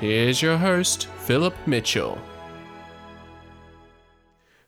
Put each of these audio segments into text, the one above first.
Here's your host, Philip Mitchell.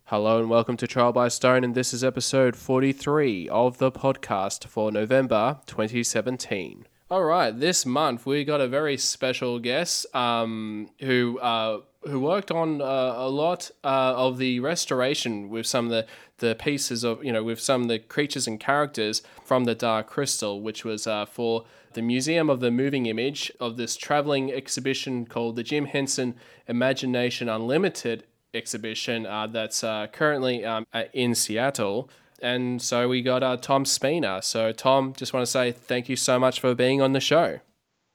Hello and welcome to Trial by Stone, and this is episode 43 of the podcast for November 2017. All right, this month we got a very special guest um, who uh, who worked on uh, a lot uh, of the restoration with some of the, the pieces of you know with some of the creatures and characters from the Dark Crystal, which was uh, for the Museum of the Moving Image of this traveling exhibition called the Jim Henson Imagination Unlimited exhibition uh, that's uh, currently um, in Seattle. And so we got uh, Tom Spina. So, Tom, just want to say thank you so much for being on the show.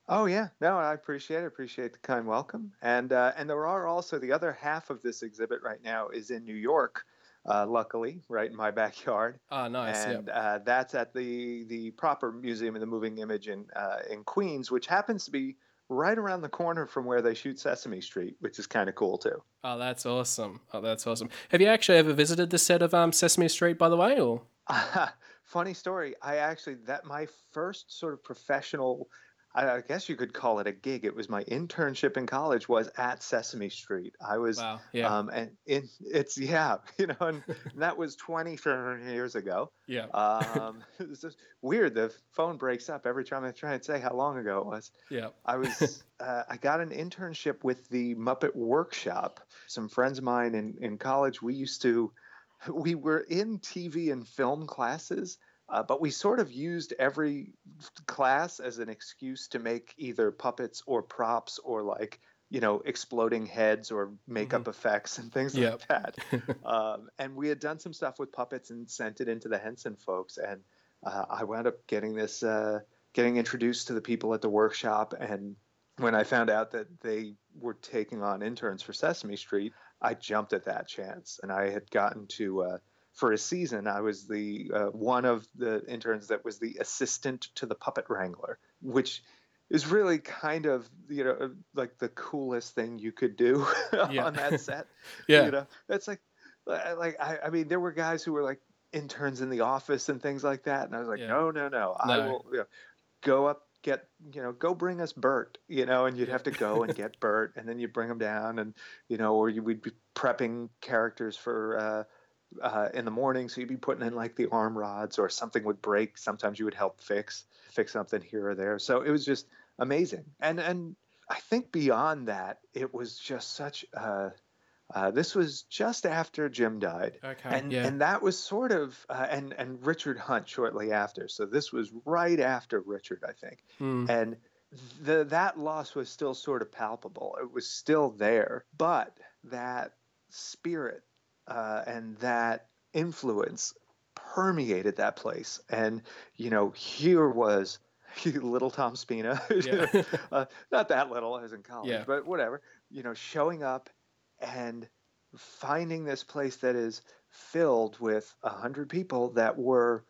Oh yeah, no, I appreciate it. Appreciate the kind welcome, and uh, and there are also the other half of this exhibit right now is in New York, uh, luckily, right in my backyard. Ah, nice. and yep. uh, that's at the the proper Museum of the Moving Image in uh, in Queens, which happens to be right around the corner from where they shoot Sesame Street, which is kind of cool too. Oh, that's awesome. Oh, that's awesome. Have you actually ever visited the set of um, Sesame Street, by the way? Or Funny story. I actually that my first sort of professional. I I guess you could call it a gig. It was my internship in college was at Sesame Street. I was wow, yeah, um, and it, it's yeah, you know, and that was 20 years ago. yeah, Um, it's just weird. The phone breaks up every time I try and say how long ago it was. yeah. I was uh, I got an internship with the Muppet Workshop. Some friends of mine in in college. We used to we were in TV and film classes. Uh, but we sort of used every class as an excuse to make either puppets or props or like you know exploding heads or makeup effects and things Yep. like that um, and we had done some stuff with puppets and sent it into the Henson folks, and uh, I wound up getting this, uh, getting introduced to the people at the workshop. And when I found out that they were taking on interns for Sesame Street, I jumped at that chance, and I had gotten to. For a season, I was the uh, one of the interns that was the assistant to the puppet wrangler, which is really kind of you know like the coolest thing you could do Yeah. on that set Yeah. you know that's like like I, I mean there were guys who were like interns in the office and things like that and i was like Yeah. no no no i No. will you know, go up get you know go bring us bert you know and you'd have to go and get bert and then you bring him down and you know or you would be prepping characters for uh uh, in the morning, so you'd be putting in like the arm rods, or something would break. Sometimes you would help fix fix something here or there. So it was just amazing. And and I think beyond that, it was just such. Uh, uh, this was just after Jim died, Okay. and yeah. and that was sort of uh, and and Richard Hunt shortly after. So this was right after Richard, I think, Hmm. and the that loss was still sort of palpable. It was still there, but that spirit uh, and that influence permeated that place. And you know, here was little Tom Spina, Yeah. uh, not that little as in college, Yeah. but whatever. You know, showing up and finding this place that is filled with a hundred people that were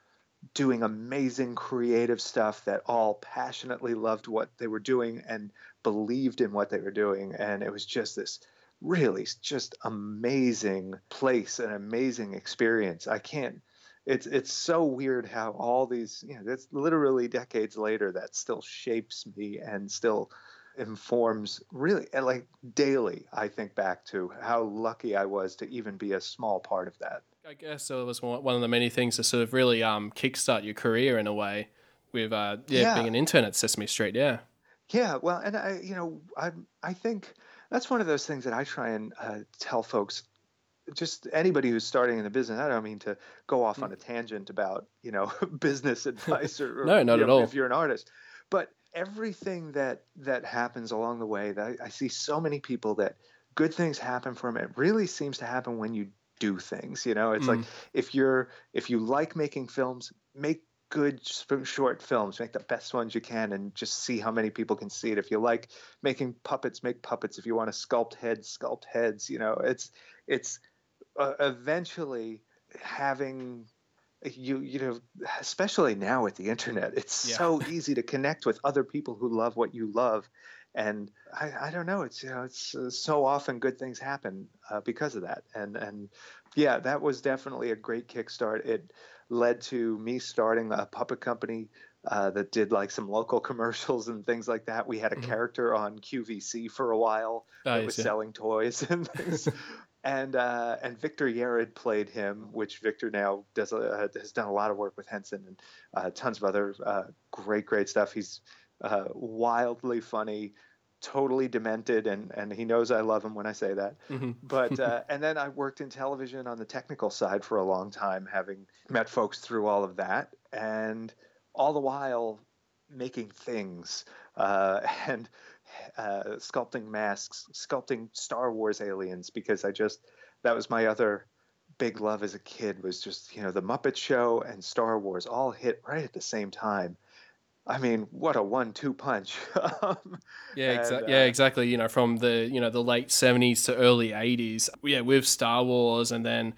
doing amazing creative stuff that all passionately loved what they were doing and believed in what they were doing and it was just this really just amazing place and amazing experience i can't it's it's so weird how all these you know that's literally decades later that still shapes me and still informs really and like daily i think back to how lucky i was to even be a small part of that I guess it was one of the many things to sort of really um, kickstart your career in a way with uh, yeah, Yeah. being an intern at Sesame Street. Yeah. Yeah, well, and I, you know, I, I think that's one of those things that I try and uh, tell folks. Just anybody who's starting in the business. I don't mean to go off on a tangent about you know business advice or, No, not at know, all. If you're an artist, but everything that that happens along the way, that I, I see so many people that good things happen for them. it. Really seems to happen when you do things. You know, it's like Mm. if you're if you like making films, make good short films, make the best ones you can, and just see how many people can see it. If you like making puppets, make puppets. If you want to sculpt heads, sculpt heads. You know, it's it's uh, eventually having you you know especially now with the internet it's Yeah. so easy to connect with other people who love what you love and i, I don't know it's you know it's uh, so often good things happen uh, because of that and and yeah that was definitely a great kickstart it led to me starting a puppet company uh, that did like some local commercials and things like that we had a character on qvc for a while Oh, that was yeah. selling toys and things. and uh, and Victor Yerrid played him, which Victor now does uh, has done a lot of work with Henson and uh, tons of other uh, great great stuff. He's uh, wildly funny, totally demented, and and he knows I love him when I say that. Mm-hmm. But uh, and then I worked in television on the technical side for a long time, having met folks through all of that, and all the while making things uh, and uh, sculpting masks, sculpting Star Wars aliens because I just that was my other big love as a kid was just you know the Muppet Show and Star Wars all hit right at the same time. I mean, what a one-two punch! Um, Yeah, And, uh, yeah, exactly. You know, from the you know the late seventies to early eighties. Yeah, with Star Wars, and then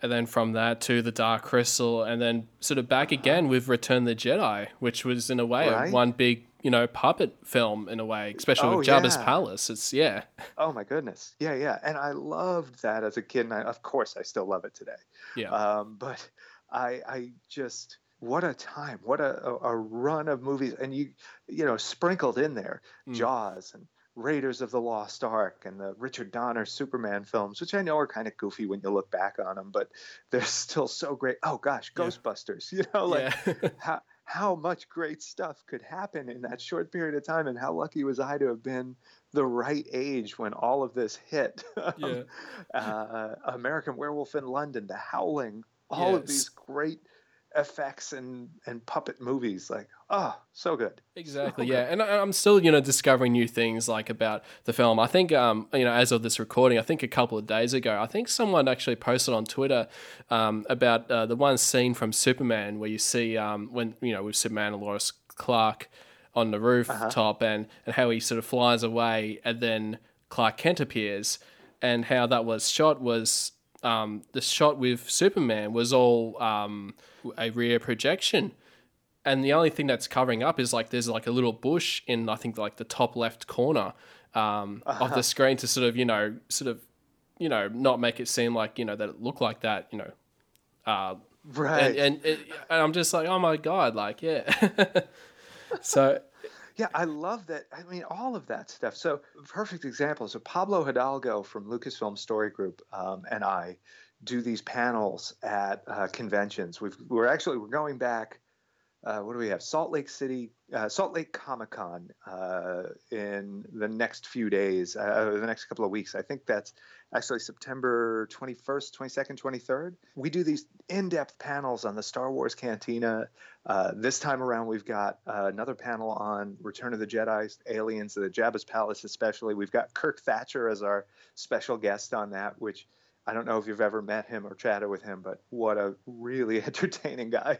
and then from that to the Dark Crystal, and then sort of back again with Return of the Jedi, which was in a way Right. one big you know puppet film in a way, especially Oh, with Jabba's yeah. palace. It's yeah, Oh my goodness. Yeah, yeah. And I loved that as a kid. And I, of course, I still love it today. yeah, Um, but I, I just, what a time. What a, a, run of movies. And you, you know, sprinkled in there Mm. Jaws and Raiders of the Lost Ark and the Richard Donner Superman films, which I know are kind of goofy when you look back on them, but they're still so great. Oh gosh, Yeah. Ghostbusters, you know, like yeah. how how much great stuff could happen in that short period of time and how lucky was I to have been the right age when all of this hit. Yeah. uh, American Werewolf in London, The Howling, all of these great effects and and puppet movies like oh so good Exactly, yeah, and I- I'm still, you know, discovering new things like about the film. I think, um, you know, as of this recording, I think a couple of days ago, I think someone actually posted on Twitter um, about uh, the one scene from Superman where you see um, when you know with Superman and Lois Clark on the rooftop and and how he sort of flies away, and then Clark Kent appears, and how that was shot was um, the shot with Superman was all um, a rear projection and the only thing that's covering up is like there's like a little bush in I think like the top left corner um, of the screen to sort of you know sort of you know not make it seem like you know that it looked like that you know uh, right and and, it, and I'm just like oh my god like yeah so Yeah, I love that. I mean, all of that stuff. So, perfect example. So, Pablo Hidalgo from Lucasfilm Story Group um, and I do these panels at uh, conventions. We've, we're actually we're going back. Uh, what do we have? Salt Lake City, uh, Salt Lake Comic Con uh, in the next few days, uh, the next couple of weeks. I think that's actually September 21st, 22nd, 23rd. We do these in depth panels on the Star Wars Cantina. Uh, this time around, we've got another panel on Return of the Jedi, Aliens, the Jabba's Palace, especially. We've got Kirk Thatcher as our special guest on that, which I don't know if you've ever met him or chatted with him, but what a really entertaining guy.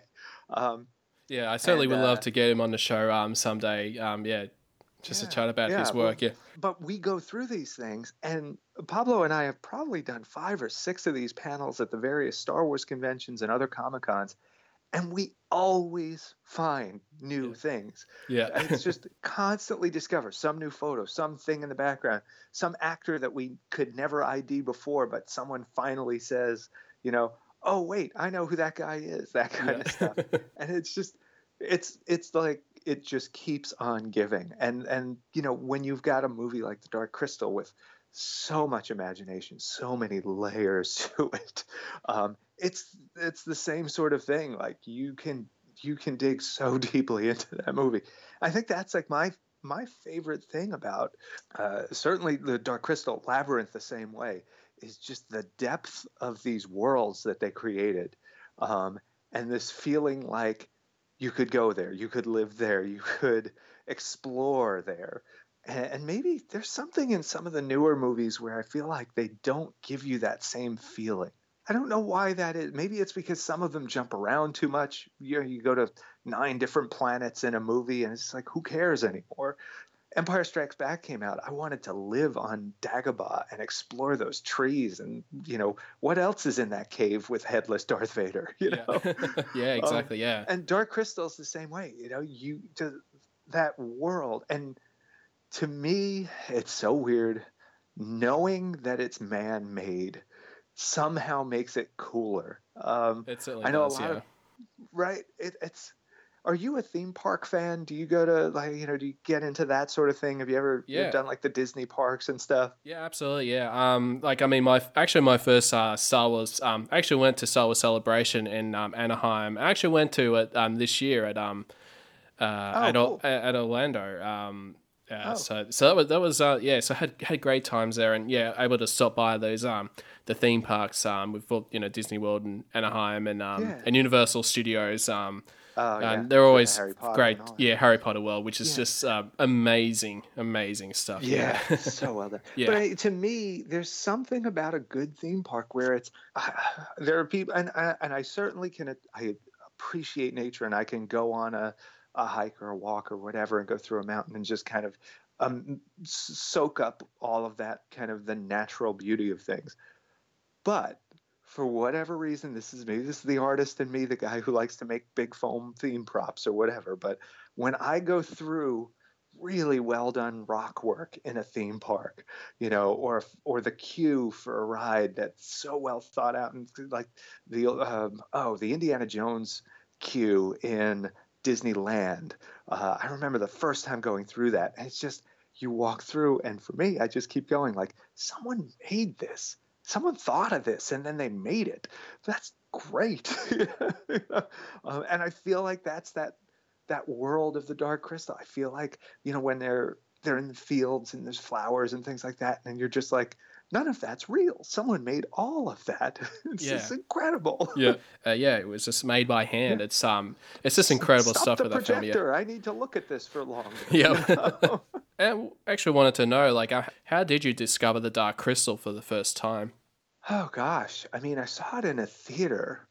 Um, yeah I certainly And, would uh, love to get him on the show um, someday. Um, yeah just Yeah, to chat about yeah, his work yeah. but we go through these things and pablo and i have probably done five or six of these panels at the various star wars conventions and other comic cons and we always find new Yeah. things yeah it's just constantly discover some new photo something in the background some actor that we could never id before but someone finally says you know oh wait i know who that guy is that kind Yeah. of stuff and it's just it's it's like it just keeps on giving and and you know when you've got a movie like the dark crystal with so much imagination so many layers to it. Um, it's it's the same sort of thing like you can you can dig so deeply into that movie. I think that's like my my favorite thing about uh, certainly the dark crystal labyrinth the same way is just the depth of these worlds that they created um, and this feeling like you could go there you could live there you could explore there and, maybe there's something in some of the newer movies where i feel like they don't give you that same feeling I don't know why that is. Maybe it's because some of them jump around too much. You know, you go to nine different planets in a movie, and it's like, who cares anymore? Empire Strikes Back came out. I wanted to live on Dagobah and explore those trees, and you know what else is in that cave with headless Darth Vader. You know, yeah, yeah exactly, um, yeah. And Dark Crystal's the same way. You know, you to that world, and to me, it's so weird knowing that it's man-made somehow makes it cooler. Um, it certainly I know does, a lot yeah. of right. It, it's. Are you a theme park fan? Do you go to like you know? Do you get into that sort of thing? Have you ever Yeah. done like the Disney parks and stuff? Yeah, absolutely. Yeah. Um, like I mean, my actually my first uh, Star Wars. Um, I actually went to Star Wars Celebration in um, Anaheim. I actually went to it um this year at um uh at, cool. at Orlando. Um. Uh, Oh. So so that was that was uh yeah so I had had great times there and yeah able to stop by those um the theme parks um with you know Disney World and Anaheim and um Yeah. and Universal Studios um Oh yeah, and they're always Harry great and all that. yeah Harry Potter World which is Yeah. just uh, amazing amazing stuff Yeah, so well done. Yeah. But I, to me, there's something about a good theme park where it's there are people, and I, and I certainly can I appreciate nature, and I can go on a a hike or a walk or whatever, and go through a mountain and just kind of um, soak up all of that kind of the natural beauty of things. But for whatever reason, this is maybe this is the artist in me, the guy who likes to make big foam theme props or whatever. But when I go through really well done rock work in a theme park, you know, or or the queue for a ride that's so well thought out, and like the um, oh the Indiana Jones queue in Disneyland. Uh, I remember the first time going through that, and it's just you walk through, and for me, I just keep going like someone made this, someone thought of this, and then they made it. That's great, um, and I feel like that's that that world of the dark crystal. I feel like you know when they're they're in the fields and there's flowers and things like that, and you're just like, none of that's real. Someone made all of that. it's Yeah. just incredible. yeah, uh, yeah. It was just made by hand. It's um, it's just incredible Stop stuff the with that film. Yeah, projector. I need to look at this for longer. yeah. and actually wanted to know, like, uh, how did you discover the Dark Crystal for the first time? Oh gosh, I mean, I saw it in a theater.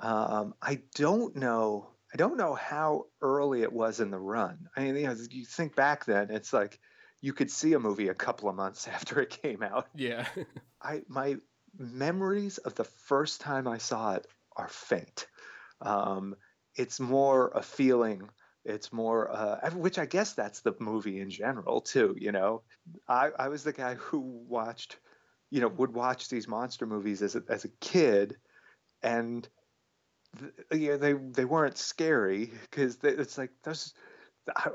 Um, I don't know. I don't know how early it was in the run. I mean, you know, you think back then, it's like you could see a movie a couple of months after it came out. Yeah, I my memories of the first time I saw it are faint. Um, it's more a feeling. It's more, uh, which I guess that's the movie in general too. You know, I I was the guy who watched, you know, would watch these monster movies as a, as a kid, and th- yeah, they they weren't scary because it's like those.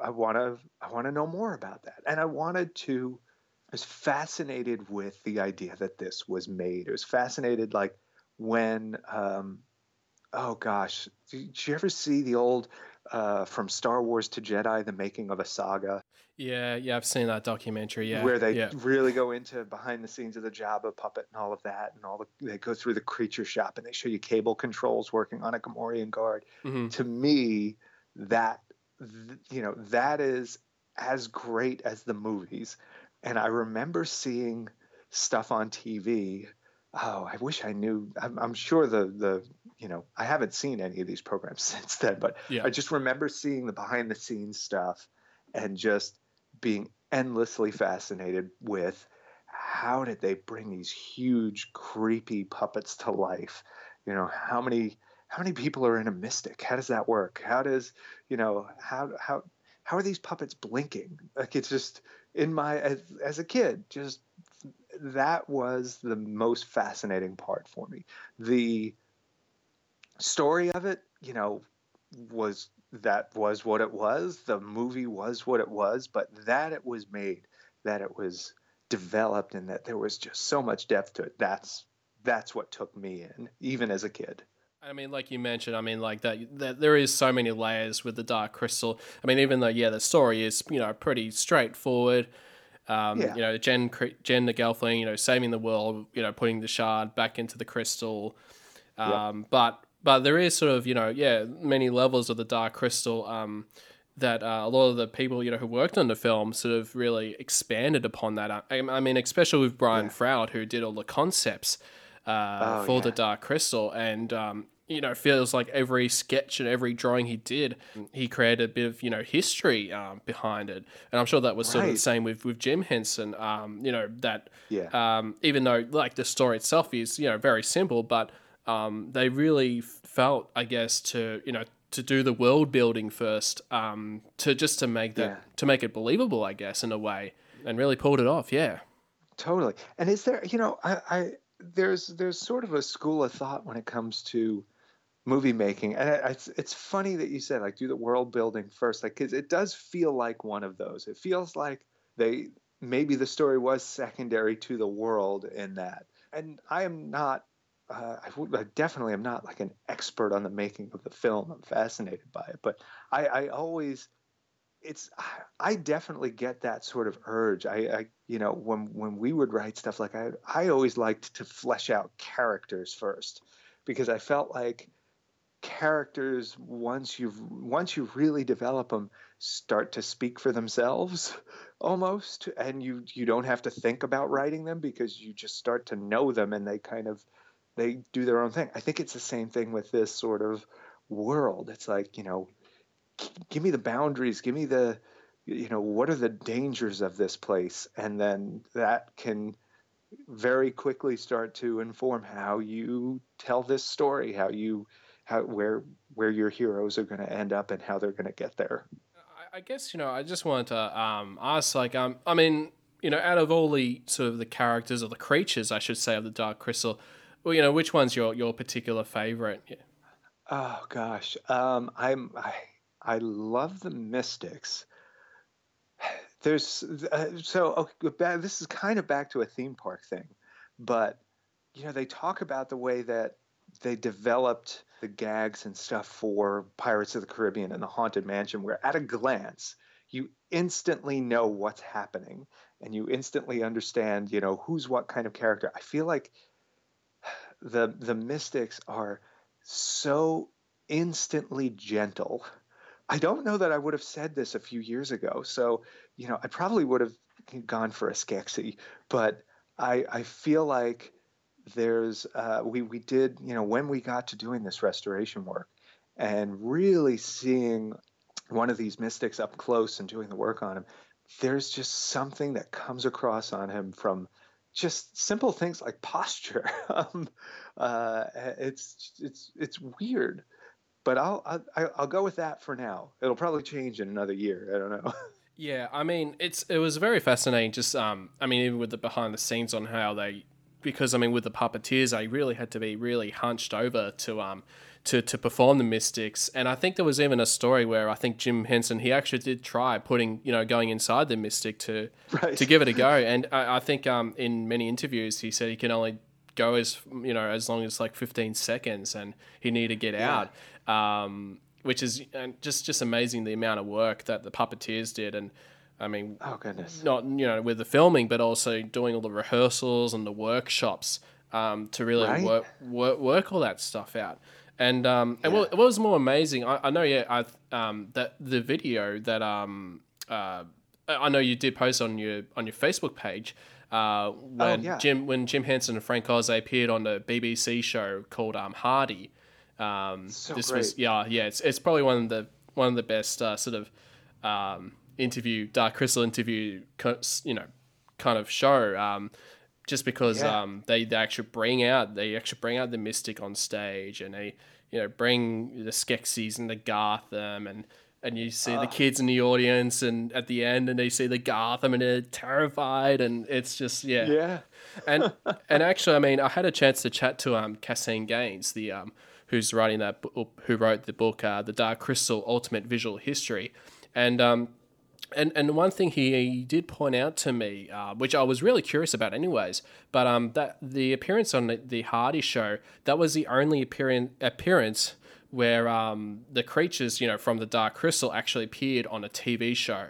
I want to I want to know more about that, and I wanted to. I was fascinated with the idea that this was made. I was fascinated, like when, um, oh gosh, did you ever see the old uh, from Star Wars to Jedi, the making of a saga, yeah, yeah. I've seen that documentary. Yeah, where they yeah, really go into behind the scenes of the Jabba puppet and all of that, and all the they go through the creature shop and they show you cable controls working on a Gamorrean guard. Mhm. To me, that th- you know that is as great as the movies. And I remember seeing stuff on TV. Oh, I wish I knew. I'm, I'm sure the the you know I haven't seen any of these programs since then, but Yeah. I just remember seeing the behind the scenes stuff and just being endlessly fascinated with how did they bring these huge creepy puppets to life you know how many how many people are in a mystic? How does that work? How does you know how how how are these puppets blinking? Like it's just in my as, as a kid just that was the most fascinating part for me. The story of it you know was that was what it was. The movie was what it was but that it was made that it was developed and that there was just so much depth to it that's that's what took me in even as a kid I mean, like you mentioned, I mean, like that, that there is so many layers with the Dark Crystal. I mean, even though yeah, the story is you know pretty straightforward. Um, Yeah. You know, Jen Jen the Gelfling, you know, saving the world, you know, putting the shard back into the crystal. Um, But but there is sort of you know yeah many levels of the Dark Crystal. Um, that uh, a lot of the people you know who worked on the film sort of really expanded upon that. I, I mean, especially with Brian Froud, who did all the concepts uh, Oh, for the. Dark Crystal, and um, you know, feels like every sketch and every drawing he did, he created a bit of you know history um, behind it, and I'm sure that was sort of the same with with Jim Henson. Um, you know that Yeah. um, even though like the story itself is you know very simple, but um, they really felt, I guess, to you know to do the world building first, um, to just to make that Yeah. to make it believable, I guess, in a way, and really pulled it off. Yeah, Totally. And is there, you know, I, I there's there's sort of a school of thought when it comes to movie making, and it's it's funny that you said like do the world building first, like because it does feel like one of those. It feels like they maybe the story was secondary to the world in that. And I am not. Uh, I, would, I definitely am not like an expert on the making of the film. I'm fascinated by it, but I, I always it's I definitely get that sort of urge. I, I you know when when we would write stuff like I I always liked to flesh out characters first because I felt like characters once you've once you really develop them start to speak for themselves almost and you you don't have to think about writing them because you just start to know them and they kind of they do their own thing. I think it's the same thing with this sort of world. It's like, you know, give me the boundaries give me the you know what are the dangers of this place and then that can very quickly start to inform how you tell this story how you how where where your heroes are going to end up and how they're going to get there I, guess you know I just wanted to um, ask, like, um, I mean, you know, out of all the sort of the characters or the creatures, I should say, of the Dark Crystal, well, you know, which one's your your particular favorite? Yeah. oh gosh um i'm i i love the mystics there's uh, so okay, this is kind of back to a theme park thing but you know they talk about the way that they developed the gags and stuff for Pirates of the Caribbean and the Haunted Mansion, where at a glance you instantly know what's happening and you instantly understand, you know, who's what kind of character. I feel like the the mystics are so instantly gentle. I don't know that I would have said this a few years ago. So, you know, I probably would have gone for a Skeksis, but I I feel like there's uh, we we did you know when we got to doing this restoration work and really seeing one of these mystics up close and doing the work on him there's just something that comes across on him from just simple things like posture. Um, uh, it's it's it's weird but I'll, I'll I'll go with that for now. It'll probably change in another year. I don't know. Yeah, I mean, it's it was very fascinating. Just um, I mean, even with the behind the scenes on how they, because I mean, with the puppeteers, I really had to be really hunched over to um, to to perform the Mystics. And I think there was even a story where I think Jim Henson he actually did try putting you know going inside the Mystic to Right. to give it a go. And I, I think um, in many interviews he said he can only go as you know as long as like 15 seconds and he needed to get out um, which is just just amazing the amount of work that the puppeteers did and i mean oh goodness not you know with the filming but also doing all the rehearsals and the workshops um, to really Right. work, work work all that stuff out and um, and what, what was more amazing I, I know yeah I um, that the video that um uh, I know you did post on your on your Facebook page uh, when Oh, yeah. Jim when Jim Henson and Frank Oz appeared on the BBC show called um, Harty. Um, So this was yeah yeah it's it's probably one of the one of the best uh, sort of um, interview Dark Crystal interview you know kind of show um, just because Yeah. um, they, they actually bring out they actually bring out the mystic on stage and they you know bring the Skeksis and the Garthim and and you see Ah. the kids in the audience and at the end and they see the Garthim and they're terrified and it's just yeah yeah and and actually, I mean, I had a chance to chat to um Caseen Gaines, the um who's writing that book, who wrote the book, uh, The Dark Crystal: Ultimate Visual History, and um. And, and one thing he, did point out to me, uh, which I was really curious about, anyways, but um, that the appearance on the, the Harty show that was the only appearance appearance where um, the creatures, you know, from the Dark Crystal actually appeared on a TV show.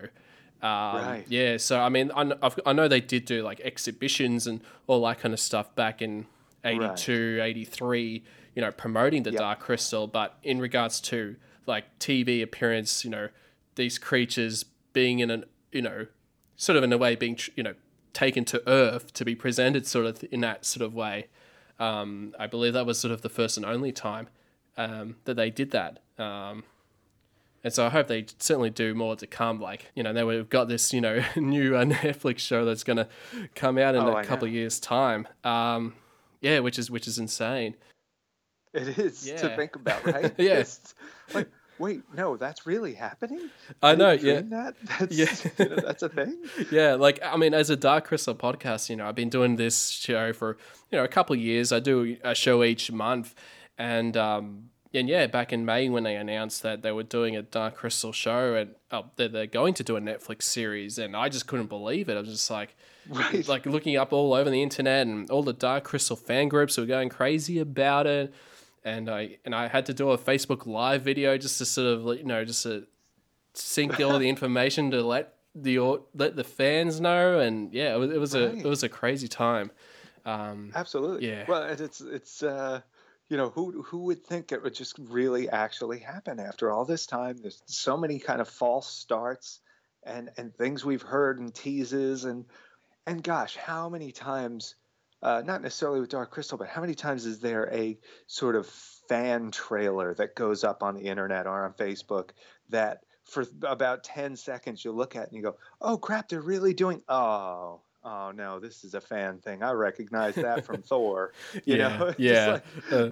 Um, Right. Yeah, so I mean, I, I've, I know they did do like exhibitions and all that kind of stuff back in 82, 83, you know, promoting the Yep. Dark Crystal. But in regards to like TV appearance, you know, these creatures being in an, you know, sort of in a way being, you know, taken to Earth to be presented sort of in that sort of way. Um, I believe that was sort of the first and only time um, that they did that. Um, and so I hope they certainly do more to come. Like, you know, now we've got this, you know, new uh, Netflix show that's going to come out in Oh, a I couple know. of years' time. Um, yeah, which is which is insane. It is to think about, right? Yeah. It's like, wait, no, that's really happening. I Did know, yeah. That? That's, Yeah. you know, that's a thing. yeah, like I mean, as a Dark Crystal podcast, you know, I've been doing this show for you know a couple of years. I do a show each month, and um, and yeah, back in May when they announced that they were doing a Dark Crystal show and oh, that they're going to do a Netflix series, and I just couldn't believe it. I was just like, Right. like looking up all over the internet, and all the Dark Crystal fan groups were going crazy about it. And I and I had to do a Facebook Live video just to sort of you know just to sync all the information to let the let the fans know, and yeah, it was, it was a it was a crazy time. Um, Absolutely. Yeah. Well, it's it's uh, you know who who would think it would just really actually happen after all this time? There's so many kind of false starts and and things we've heard and teases and and gosh, how many times? Uh, not necessarily with Dark Crystal, but how many times is there a sort of fan trailer that goes up on the internet or on Facebook that for about 10 seconds you look at and you go, oh crap, they're really doing, oh, oh no, this is a fan thing. I recognize that from Thor. You yeah, know, yeah. like- Uh,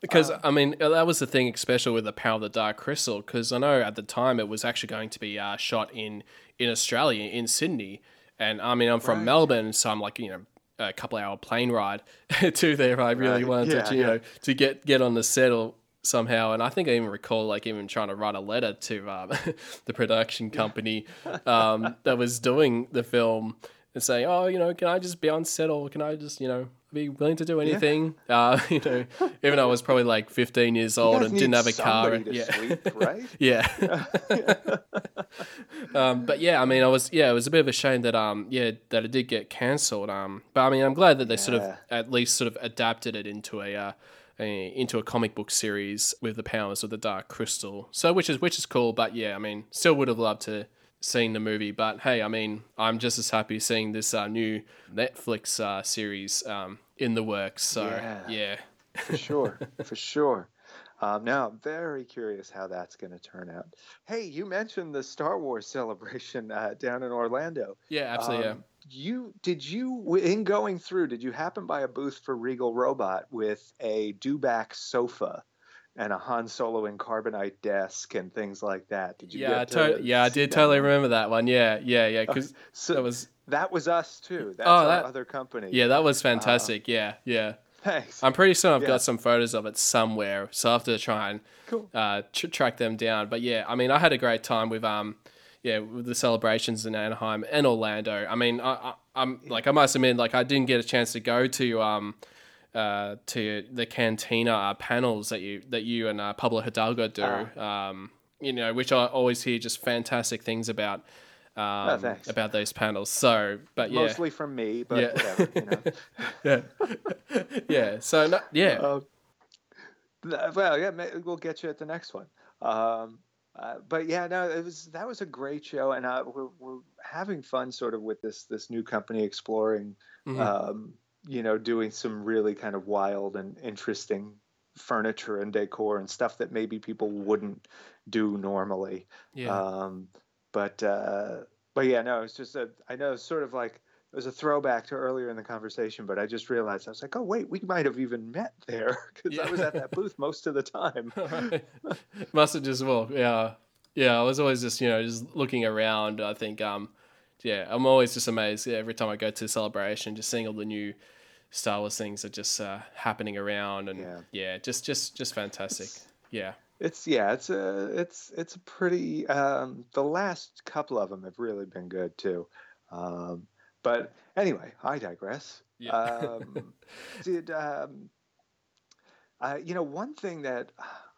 because I mean uh, that was the thing, especially with the Power of the Dark Crystal. Because I know at the time it was actually going to be uh, shot in in Australia in Sydney, and I mean I'm from Right. Melbourne, so I'm like you know a couple hour plane ride to there. I really Right. wanted Yeah, to you yeah. know to get get on the set or somehow. And I think I even recall like even trying to write a letter to um, the production company um, that was doing the film and saying, "Oh, you know, can I just be on set or can I just you know." Be willing to do anything, uh, you know. Even though I was probably like 15 years old and didn't have a car. and- yeah, sleep, right? yeah. um, but yeah, I mean, I was yeah, it was a bit of a shame that um yeah that it did get cancelled. Um, but I mean, I'm glad that they sort of at least sort of adapted it into a. Uh, a, into a comic book series with the powers of the Dark Crystal, so which is which is cool. But yeah, I mean, still would have loved to seen the movie. But hey, I mean, I'm just as happy seeing this uh, new Netflix uh, series um, in the works. So Yeah. yeah, for sure, for sure. Um, now, I'm very curious how that's going to turn out. Hey, you mentioned the Star Wars celebration uh, down in Orlando. yeah, absolutely. Um, You did you in going through? Did you happen by a booth for Regal Robot with a dewback sofa and a Han Solo and carbonite desk and things like that? Did you? yeah, to- yeah, I did totally remember that one. Yeah, yeah, yeah, because So that was that was us too. That's Oh, our that- other company. yeah, that was fantastic. yeah, yeah. Thanks. I'm pretty sure I've Yeah. got some photos of it somewhere, so I have to try and Cool. uh, tr- track them down. But yeah, I mean, I had a great time with um, yeah, with the celebrations in Anaheim and Orlando. I mean, I, I, I'm like, I must admit, like, I didn't get a chance to go to um, uh, to the Cantina uh, panels that you that you and uh, Pablo Hidalgo do. Um, you know, which I always hear just fantastic things about. Um, Oh, about those panels. So, but yeah, Mostly from me, but Yeah. whatever. You know. yeah, yeah. So no, yeah, Uh, well, yeah, we'll get you at the next one. Um, uh, but yeah, no, it was that was a great show, and uh, we're we're having fun sort of with this this new company exploring, Mhm. um, you know, doing some really kind of wild and interesting furniture and decor and stuff that maybe people wouldn't do normally. yeah. Um, but uh, but yeah, no, it's just a I know it's sort of like it was a throwback to earlier in the conversation, but I just realized I was like, oh wait, we might have even met there because I was at that booth most of the time. Must have just well, yeah, yeah. I was always just you know just looking around. I think um, yeah, I'm always just amazed yeah, every time I go to a celebration, just seeing all the new Star Wars things are just uh, happening around, and Yeah. yeah. just just just fantastic. yeah, It's yeah, it's a it's it's a pretty. Um, the last couple of them have really been good too. Um, but anyway, I digress. Yeah. Um, did um, uh, you know one thing that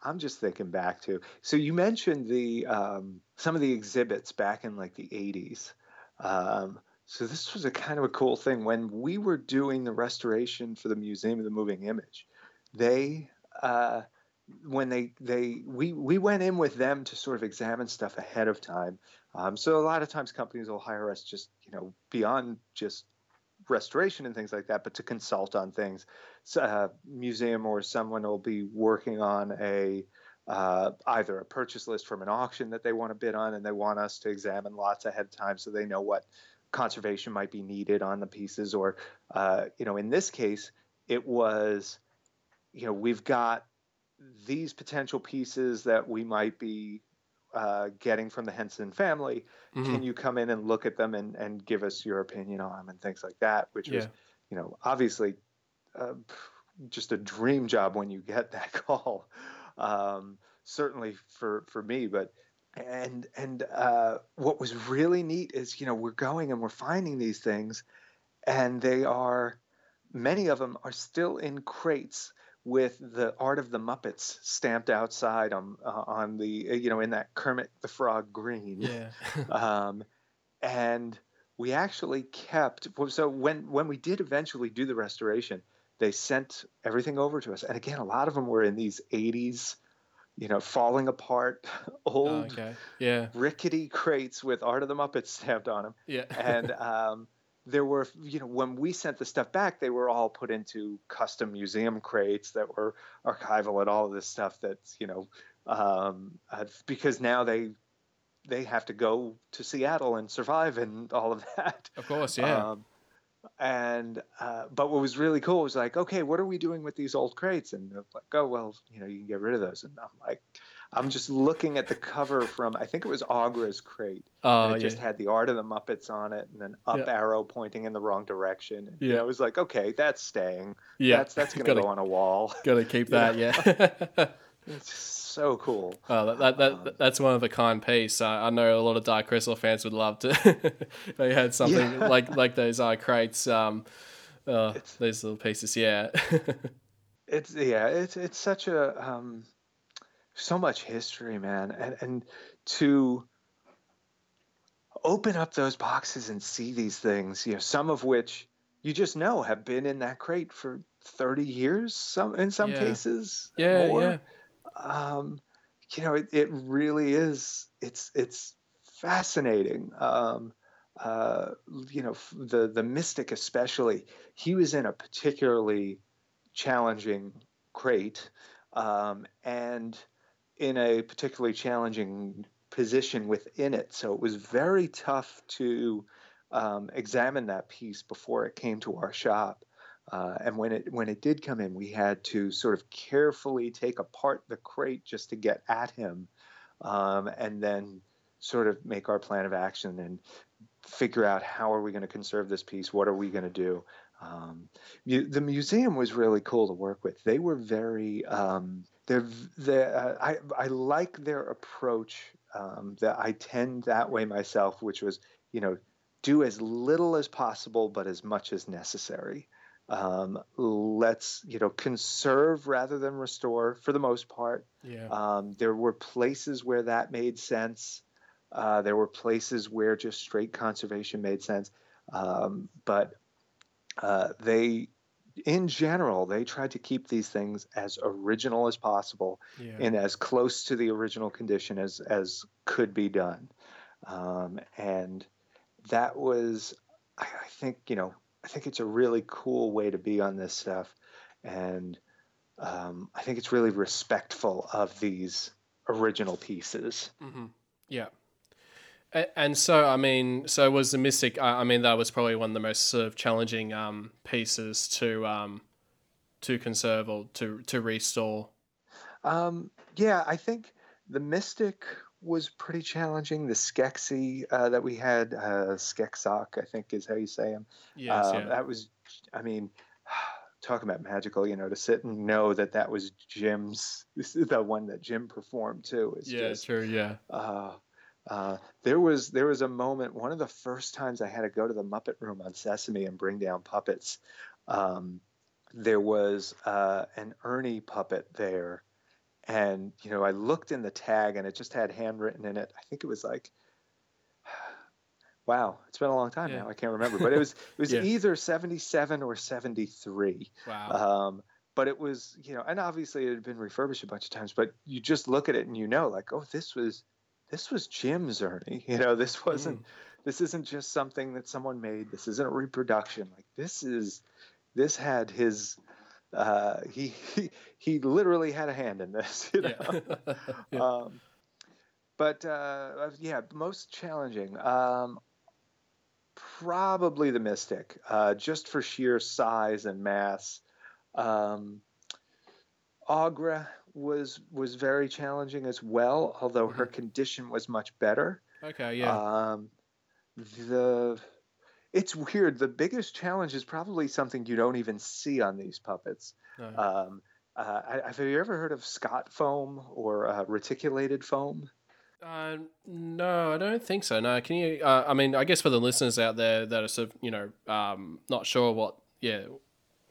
I'm just thinking back to? So you mentioned the um, some of the exhibits back in like the 80s. Um, so this was a kind of a cool thing when we were doing the restoration for the Museum of the Moving Image. They uh, when they they we we went in with them to sort of examine stuff ahead of time. Um, so a lot of times companies will hire us just you know beyond just restoration and things like that, but to consult on things. So, uh, museum or someone will be working on a uh, either a purchase list from an auction that they want to bid on, and they want us to examine lots ahead of time so they know what conservation might be needed on the pieces. Or, uh, you know, in this case, it was, you know, we've got these potential pieces that we might be uh, getting from the Henson family. Mm-hmm. Can you come in and look at them and, and give us your opinion on them and things like that? Which was, you know, obviously uh, just a dream job when you get that call. Um, certainly for for me, but and and uh, what was really neat is you know we're going and we're finding these things, and they are many of them are still in crates with the art of the Muppets stamped outside on uh, on the uh, you know in that Kermit the Frog green. Yeah. um, and we actually kept so when when we did eventually do the restoration they sent everything over to us and again a lot of them were in these 80s you know falling apart old okay. Yeah. rickety crates with art of the muppets stamped on them Yeah. and um, there were you know when we sent the stuff back they were all put into custom museum crates that were archival and all of this stuff that's you know um, uh, because now they they have to go to Seattle and survive and all of that. Of course. Yeah. Um, and uh, but what was really cool was like, okay, what are we doing with these old crates? And they're like, oh well, you know, you can get rid of those. And I'm like, I'm just looking at the cover from I think it was Aughra's crate. oh and it yeah. just had the art of the Muppets on it, and an up Yeah. arrow pointing in the wrong direction. And, Yeah. you know, it was like, okay, that's staying. yeah. that's that's gonna Gotta- go on a wall. Gotta keep that. Yeah. It's so cool. Oh, that, that, Um, that that's one of a kind piece. Uh, I know a lot of Dark Crystal fans would love to. they had something Yeah. like like those uh, crates, um, uh, those little pieces. Yeah, It's yeah, it's it's such a um, so much history, man, and and to open up those boxes and see these things, you know, some of which you just know have been in that crate for thirty years, some in some Yeah. cases, yeah, more. yeah. Um, you know, it, it really is. It's it's fascinating. Um, uh, you know, the the mystic especially. He was in a particularly challenging crate, um, and in a particularly challenging position within it. So it was very tough to um, examine that piece before it came to our shop. Uh, and when it when it did come in, we had to sort of carefully take apart the crate just to get at him, um, and then sort of make our plan of action and figure out how are we going to conserve this piece, what are we going to do. Um, mu- the museum was really cool to work with. They were very um, they're they uh, I I like their approach. Um, that I tend that way myself, which was you know do as little as possible but as much as necessary um, let's you know conserve rather than restore for the most part Yeah. um, there were places where that made sense uh, there were places where just straight conservation made sense um, but uh, they in general they tried to keep these things as original as possible yeah. and as close to the original condition as as could be done um, and that was I, I think you know I think it's a really cool way to be on this stuff, and um, I think it's really respectful of these original pieces. hmm Yeah. And so, I mean, so was the Mystic? I I mean, that was probably one of the most sort of challenging um, pieces to um, to conserve or to to restore. Um, yeah, I think the Mystic was pretty challenging. The Skeksis uh, that we had, uh, skekZok, I think is how you say him. Yes, Um, yeah. That was, I mean, talking about magical, you know, to sit and know that that was Jim's, this is the one that Jim performed too. Is yeah, just, true. Yeah. uh, uh, there was there was a moment. One of the first times I had to go to the Muppet Room on Sesame and bring down puppets. Um, there was uh, an Ernie puppet there, and you know I looked in the tag and it just had handwritten in it. I think it was like, wow, it's been a long time Yeah. now. I can't remember, but it was it was Yeah. either seventy seven or seventy three. Wow. Um, but it was, you know, and obviously it had been refurbished a bunch of times, but you just look at it and you know, like, oh, this was this was Jim's Ernie. You know, this wasn't. Mm. This isn't just something that someone made. This isn't a reproduction. Like this is. This had his. Uh, he, he he literally had a hand in this. You know? Yeah. Yeah. Um, but uh, yeah, most challenging. Um, probably the Mystic, uh, just for sheer size and mass. Um, Aughra was was very challenging as well, although her condition was much better. okay, yeah. Um, the it's weird. The biggest challenge is probably something you don't even see on these puppets. No. Um, uh, have you ever heard of Scott foam or uh, reticulated foam? Uh, no, I don't think so. No, can you? Uh, I mean, I guess for the listeners out there that are sort of, you know, um, not sure what, yeah,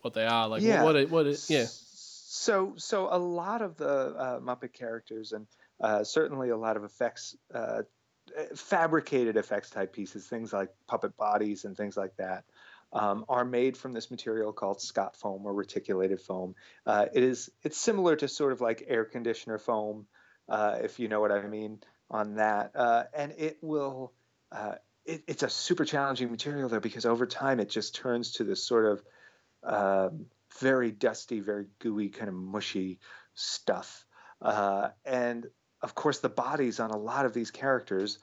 what they are, like, Yeah. what, it, what, it, yeah, So, so a lot of the uh, Muppet characters, and uh, certainly a lot of effects, uh, fabricated effects type pieces, things like puppet bodies and things like that, um, are made from this material called Scott foam or reticulated foam. Uh, it is it's similar to sort of like air conditioner foam, uh, if you know what I mean on that, uh, and it will. Uh, it, it's a super challenging material though because over time it just turns to this sort of um, very dusty, very gooey, kind of mushy stuff. Uh, and of course, the bodies on a lot of these characters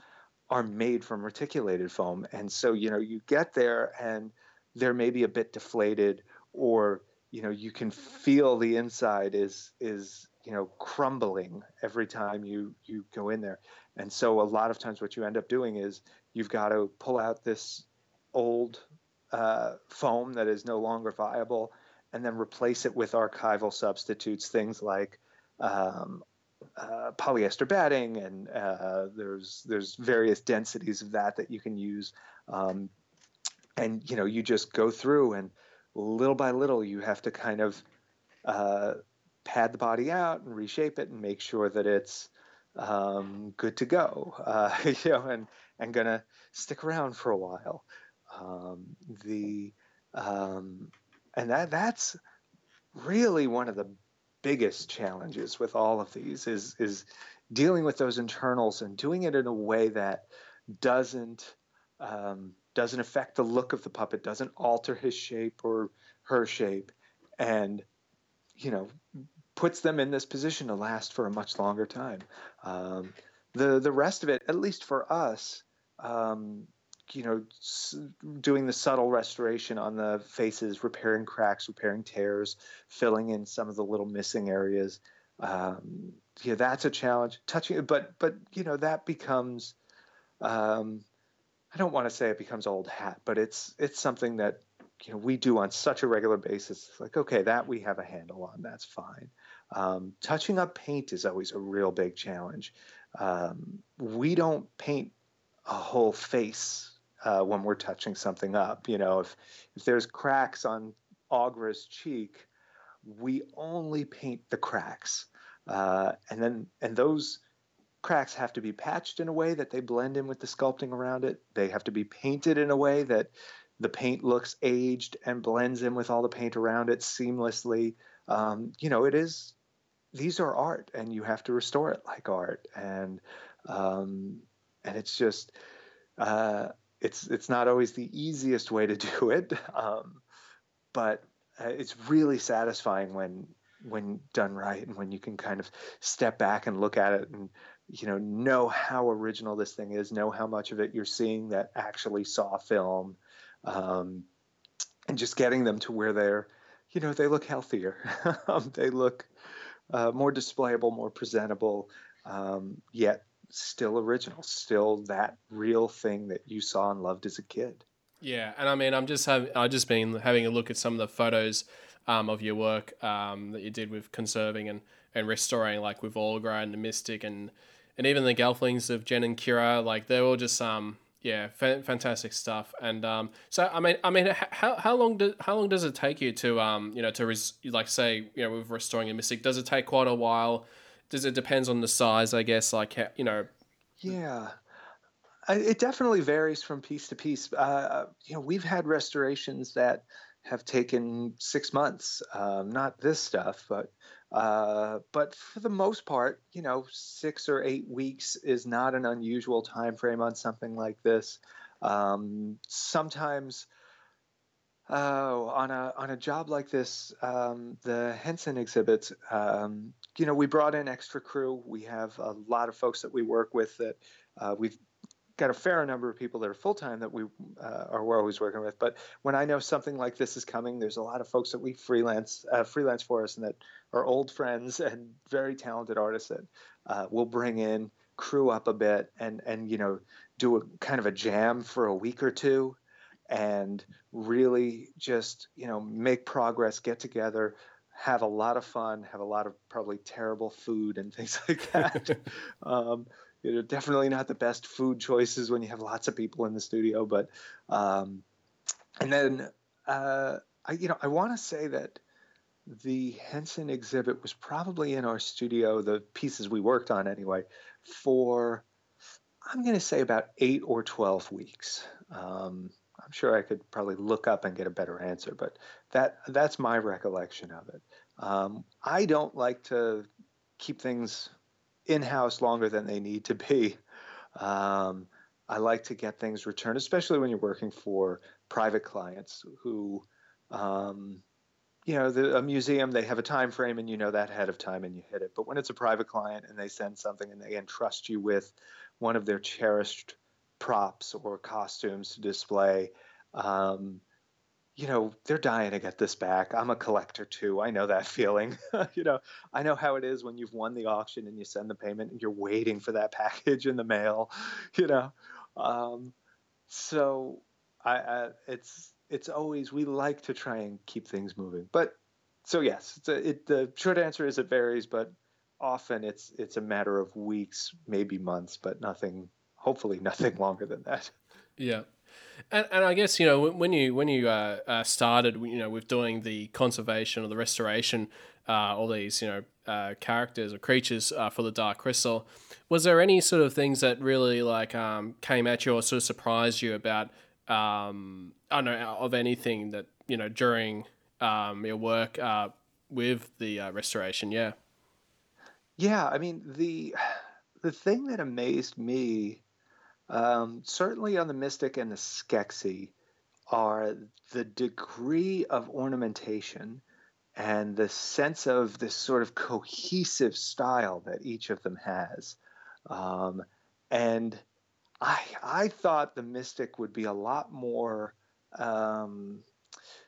are made from reticulated foam. And so, you know, you get there and they're maybe a bit deflated or, you know, you can feel the inside is, is, you know, crumbling every time you, you go in there. And so a lot of times what you end up doing is you've got to pull out this old uh, foam that is no longer viable and then replace it with archival substitutes, things like um, uh, polyester batting, and uh, there's there's various densities of that that you can use, um, and you know you just go through and little by little you have to kind of uh, pad the body out and reshape it and make sure that it's um, good to go, uh, you know, and and gonna stick around for a while. Um, the um, and that that's really one of the biggest challenges with all of these is is dealing with those internals and doing it in a way that doesn't um, doesn't affect the look of the puppet, doesn't alter his shape or her shape, and you know puts them in this position to last for a much longer time. Um, the the rest of it, at least for us, um, you know, doing the subtle restoration on the faces, repairing cracks, repairing tears, filling in some of the little missing areas. Um, yeah, that's a challenge. Touching, but but you know that becomes. Um, I don't want to say it becomes old hat, but it's it's something that you know we do on such a regular basis. It's like okay, that we have a handle on. That's fine. Um, touching up paint is always a real big challenge. Um, we don't paint a whole face uh, when we're touching something up. You know, if if there's cracks on Aughra's cheek, we only paint the cracks, uh, and then and those cracks have to be patched in a way that they blend in with the sculpting around it. They have to be painted in a way that the paint looks aged and blends in with all the paint around it seamlessly. Um, you know, it is these are art, and you have to restore it like art, and um, and it's just uh, it's it's not always the easiest way to do it, um, but uh, it's really satisfying when when done right and when you can kind of step back and look at it and you know know how original this thing is, know how much of it you're seeing that actually saw film, um, and just getting them to where they're you know they look healthier, they look uh, more displayable, more presentable, um, yet still original, still that real thing that you saw and loved as a kid. Yeah, and I mean, I'm just having I just been having a look at some of the photos um, of your work um, that you did with conserving and, and restoring, like with Aughra and the Mystic and and even the Gelflings of Jen and Kira. Like they're all just um yeah, fa- fantastic stuff. And um, so I mean, I mean, how how long do how long does it take you to um you know to res- like say you know with restoring a Mystic? Does it take quite a while? Does it depends on the size, I guess? Like you know, Yeah. It definitely varies from piece to piece. Uh, you know, we've had restorations that have taken six months. Um, not this stuff, but Uh, but for the most part, you know, six or eight weeks is not an unusual time frame on something like this. Um, sometimes Oh, on a on a job like this, um, the Henson exhibits, um, you know, we brought in extra crew. We have a lot of folks that we work with that uh, we've got a fair number of people that are full time that we uh, are we're always working with. But when I know something like this is coming, there's a lot of folks that we freelance uh, freelance for us and that are old friends and very talented artists that uh, will bring in crew up a bit and and you know do a kind of a jam for a week or two and really just you know make progress get together have a lot of fun have a lot of probably terrible food and things like that. Um, you know definitely not the best food choices when you have lots of people in the studio but um, and then uh, I, you know i want to say that the henson exhibit was probably in our studio the pieces we worked on anyway for i'm going to say about eight or 12 weeks. Um, I'm sure I could probably look up and get a better answer, but that that's my recollection of it. Um, I don't like to keep things in house longer than they need to be. Um, I like to get things returned, especially when you're working for private clients who, um, you know, the, a museum they have a time frame and you know that ahead of time and you hit it. But when it's a private client and they send something and they entrust you with one of their cherished props or costumes to display. Um, you know, they're dying to get this back. I'm a collector too. I know that feeling. you know, I know how it is when you've won the auction and you send the payment and you're waiting for that package in the mail. You know, um, so I, I, it's it's always we like to try and keep things moving. But so yes, a, it, the short answer is it varies, but often it's it's a matter of weeks, maybe months, but nothing hopefully nothing longer than that. Yeah. And, and I guess you know when you when you uh, uh, started you know with doing the conservation or the restoration uh, all these you know uh, characters or creatures uh, for the Dark Crystal, was there any sort of things that really like um, came at you or sort of surprised you about um, I don't know of anything that you know during um, your work uh, with the restoration? Yeah. Yeah, I mean the the thing that amazed me um, certainly on the Mystic and the Skeksis are the degree of ornamentation and the sense of this sort of cohesive style that each of them has. Um, and I, I thought the Mystic would be a lot more um,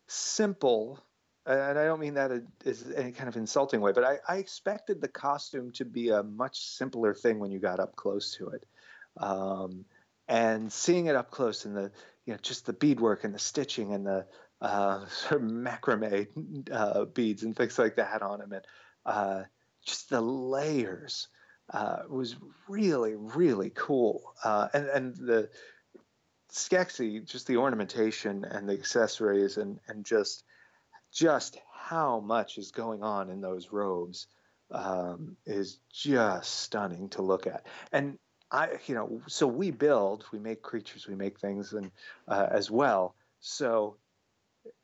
simple. And I don't mean that as any kind of insulting way, but I, I expected the costume to be a much simpler thing when you got up close to it. Um, and seeing it up close and the you know just the beadwork and the stitching and the uh, sort of macrame uh, beads and things like that on them and uh, just the layers uh, was really really cool uh, and and the Skeksis, just the ornamentation and the accessories and and just just how much is going on in those robes um, is just stunning to look at. And I, you know, so we build, we make creatures, we make things, and uh, as well. So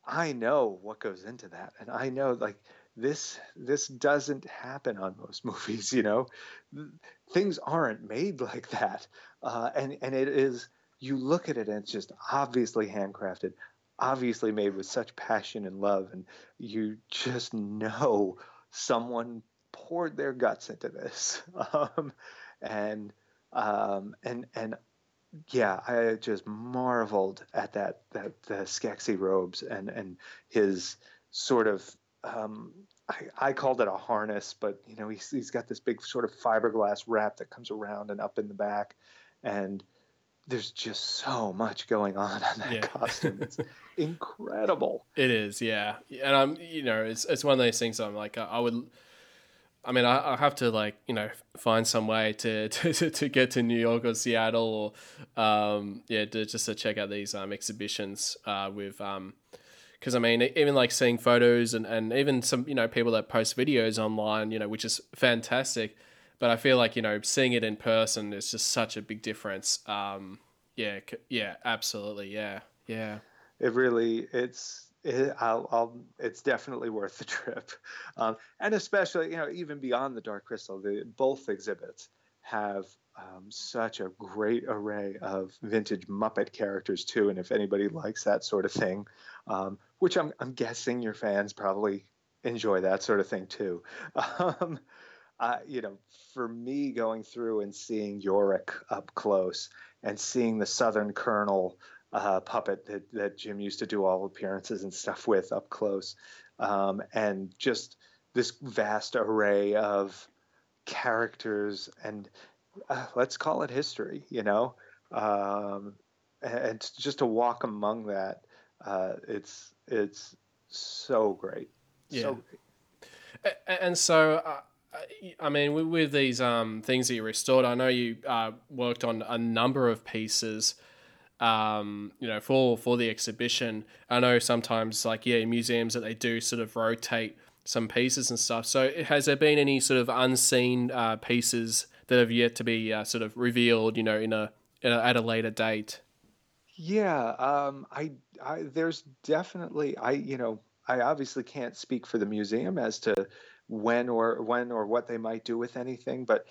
I know what goes into that, and I know like this this doesn't happen on most movies. You know, things aren't made like that, uh, and and it is. You look at it and it's just obviously handcrafted, obviously made with such passion and love, and you just know someone poured their guts into this, um, and um, and and yeah, I just marveled at that that the Skeksis robes and and his sort of um, I, I, called it a harness, but you know he's he's got this big sort of fiberglass wrap that comes around and up in the back, and there's just so much going on on that yeah. costume. It's incredible. It is, yeah, and I'm you know it's it's one of those things I'm like I, I would I mean, I, have to like you know find some way to, to, to get to New York or Seattle or um, yeah, to, just to check out these um, exhibitions uh, with um, because I mean even like seeing photos and, and even some you know people that post videos online, you know, which is fantastic, but I feel like you know seeing it in person is just such a big difference. Um, yeah, yeah, absolutely, yeah, yeah. It really it's it, I'll, I'll, it's definitely worth the trip, um, and especially you know even beyond the Dark Crystal, the both exhibits have um, such a great array of vintage Muppet characters too. And if anybody likes that sort of thing, um, which I'm, I'm guessing your fans probably enjoy that sort of thing too. Uh, you know, for me going through and seeing Yorick up close and seeing the Southern Colonel uh, puppet that, that Jim used to do all appearances and stuff with up close, um, and just this vast array of characters and uh, let's call it history, you know, um, and just to walk among that, uh, it's it's so great. Yeah. So great. And so, uh, I mean, with, with these um, things that you restored, I know you uh, worked on a number of pieces. Um, you know, for for the exhibition, I know sometimes like yeah, museums that they do sort of rotate some pieces and stuff. So, has there been any sort of unseen uh, pieces that have yet to be uh, sort of revealed? You know, in a, in a at a later date. Yeah, um, I, I there's definitely I you know I obviously can't speak for the museum as to when or when or what they might do with anything, but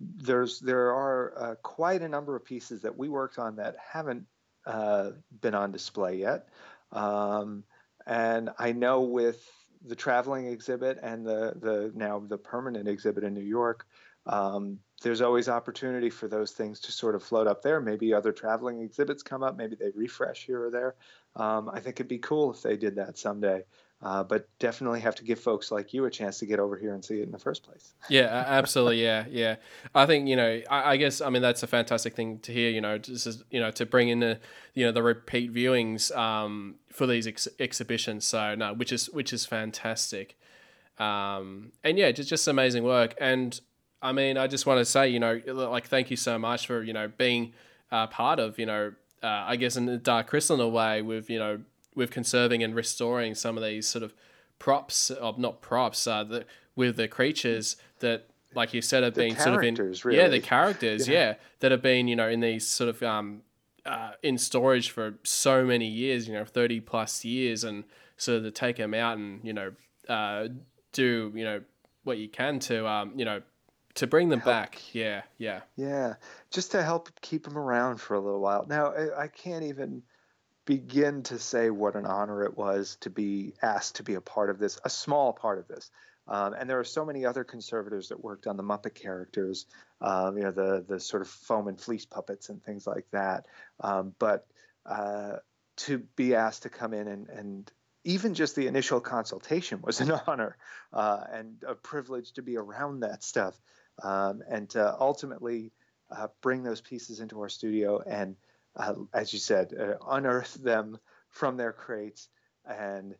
there's there are uh, quite a number of pieces that we worked on that haven't uh, been on display yet, um, and I know with the traveling exhibit and the the now the permanent exhibit in New York, um, there's always opportunity for those things to sort of float up there. Maybe other traveling exhibits come up, maybe they refresh here or there. Um, I think it'd be cool if they did that someday. Uh, but definitely have to give folks like you a chance to get over here and see it in the first place. Yeah, absolutely. Yeah, yeah. I think you know. I, I, guess I mean that's a fantastic thing to hear. You know, just you know to bring in the you know the repeat viewings um, for these ex- exhibitions. So no, which is which is fantastic. Um, and yeah, just just amazing work. And I mean, I just want to say, you know, like thank you so much for you know being uh, part of you know, uh, I guess in the Dark Crystal in a way with you know with conserving and restoring some of these sort of props, of not props, uh, the, with the creatures that, like you said, have the been sort of in really. yeah the characters Yeah. yeah. that have been you know in these sort of um, uh, in storage for so many years, you know, thirty plus years, and so to take them out and you know uh, do you know what you can to um, you know to bring them back. Yeah, yeah. Yeah, just to help keep them around for a little while. Now, I, I can't even begin to say what an honor it was to be asked to be a part of this, a small part of this. Um, and there are so many other conservators that worked on the Muppet characters, um, you know, the the sort of foam and fleece puppets and things like that. Um, but uh, to be asked to come in and, and even just the initial consultation was an honor uh, and a privilege to be around that stuff um, and to ultimately uh, bring those pieces into our studio and uh, as you said, uh, unearth them from their crates and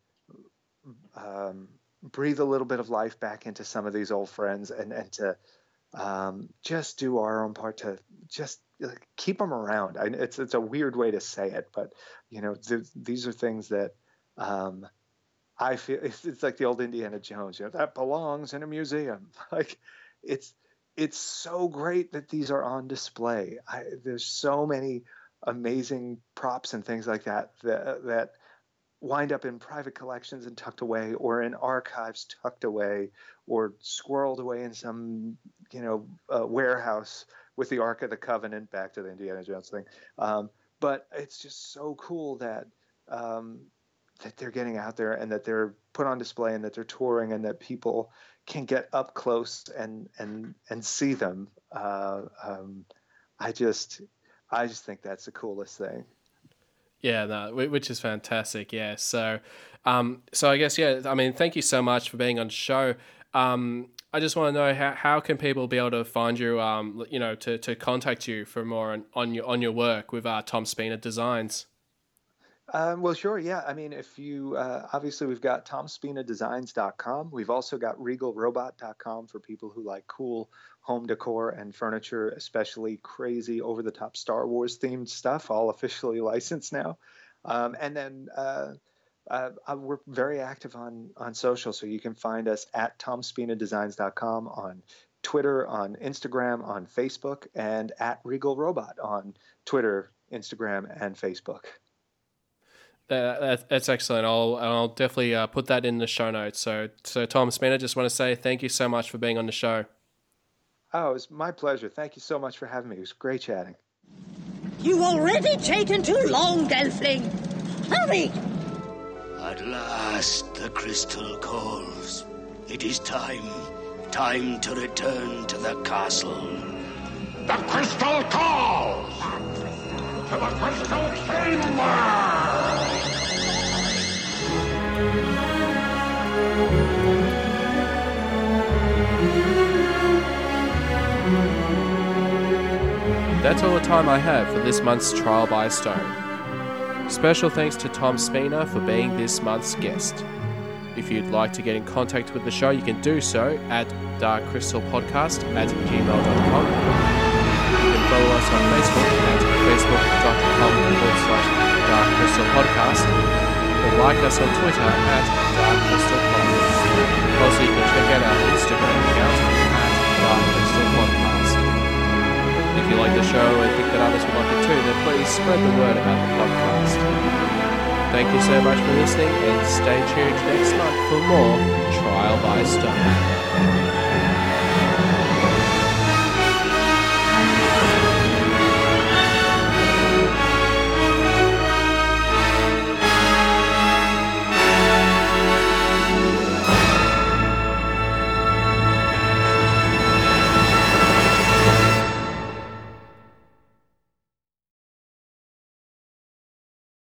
um, breathe a little bit of life back into some of these old friends and, and to um, just do our own part to just keep them around. I, it's, it's a weird way to say it, but you know, th- these are things that um, I feel it's, it's like the old Indiana Jones, you know, that belongs in a museum. Like it's, it's so great that these are on display. I, there's so many amazing props and things like that that, that wind up in private collections and tucked away or in archives tucked away or squirreled away in some you know uh, warehouse with the ark of the covenant back to the indiana jones thing. Um, but it's just so cool that um, that they're getting out there and that they're put on display and that they're touring and that people can get up close and and and see them. Uh, um, i just I just think that's the coolest thing. Yeah, no, which is fantastic. Yeah, so, um, so I guess yeah. I mean, thank you so much for being on the show. Um, I just want to know how, how can people be able to find you, um, you know, to, to contact you for more on, on your on your work with uh, Tom Spina Designs. Um, well, sure. Yeah. I mean, if you uh, obviously we've got tomspinadesigns.com. We've also got regalrobot.com for people who like cool home decor and furniture, especially crazy over the top Star Wars themed stuff, all officially licensed now. Um, and then uh, uh, uh, we're very active on on social, so you can find us at tomspinadesigns.com on Twitter, on Instagram, on Facebook, and at Regal Robot on Twitter, Instagram, and Facebook. That, that, that's excellent. I'll I'll definitely uh, put that in the show notes. So so Tom Spina, just want to say thank you so much for being on the show. Oh, it was my pleasure. Thank you so much for having me. It was great chatting. You've already taken too long, Gelfling. Hurry! At last, the crystal calls. It is time. Time to return to the castle. The crystal calls! To the crystal chamber! That's all the time I have for this month's Trial by Stone. Special thanks to Tom Spina for being this month's guest. If you'd like to get in contact with the show, you can do so at darkcrystalpodcast at gmail.com. You can follow us on Facebook at facebook.com forward slash darkcrystalpodcast or like us on Twitter at darkcrystalpodcast. Also, you can check out our Instagram account you like the show and think that others would like it too, then please spread the word about the podcast. Thank you so much for listening and stay tuned next month for more Trial by Stone.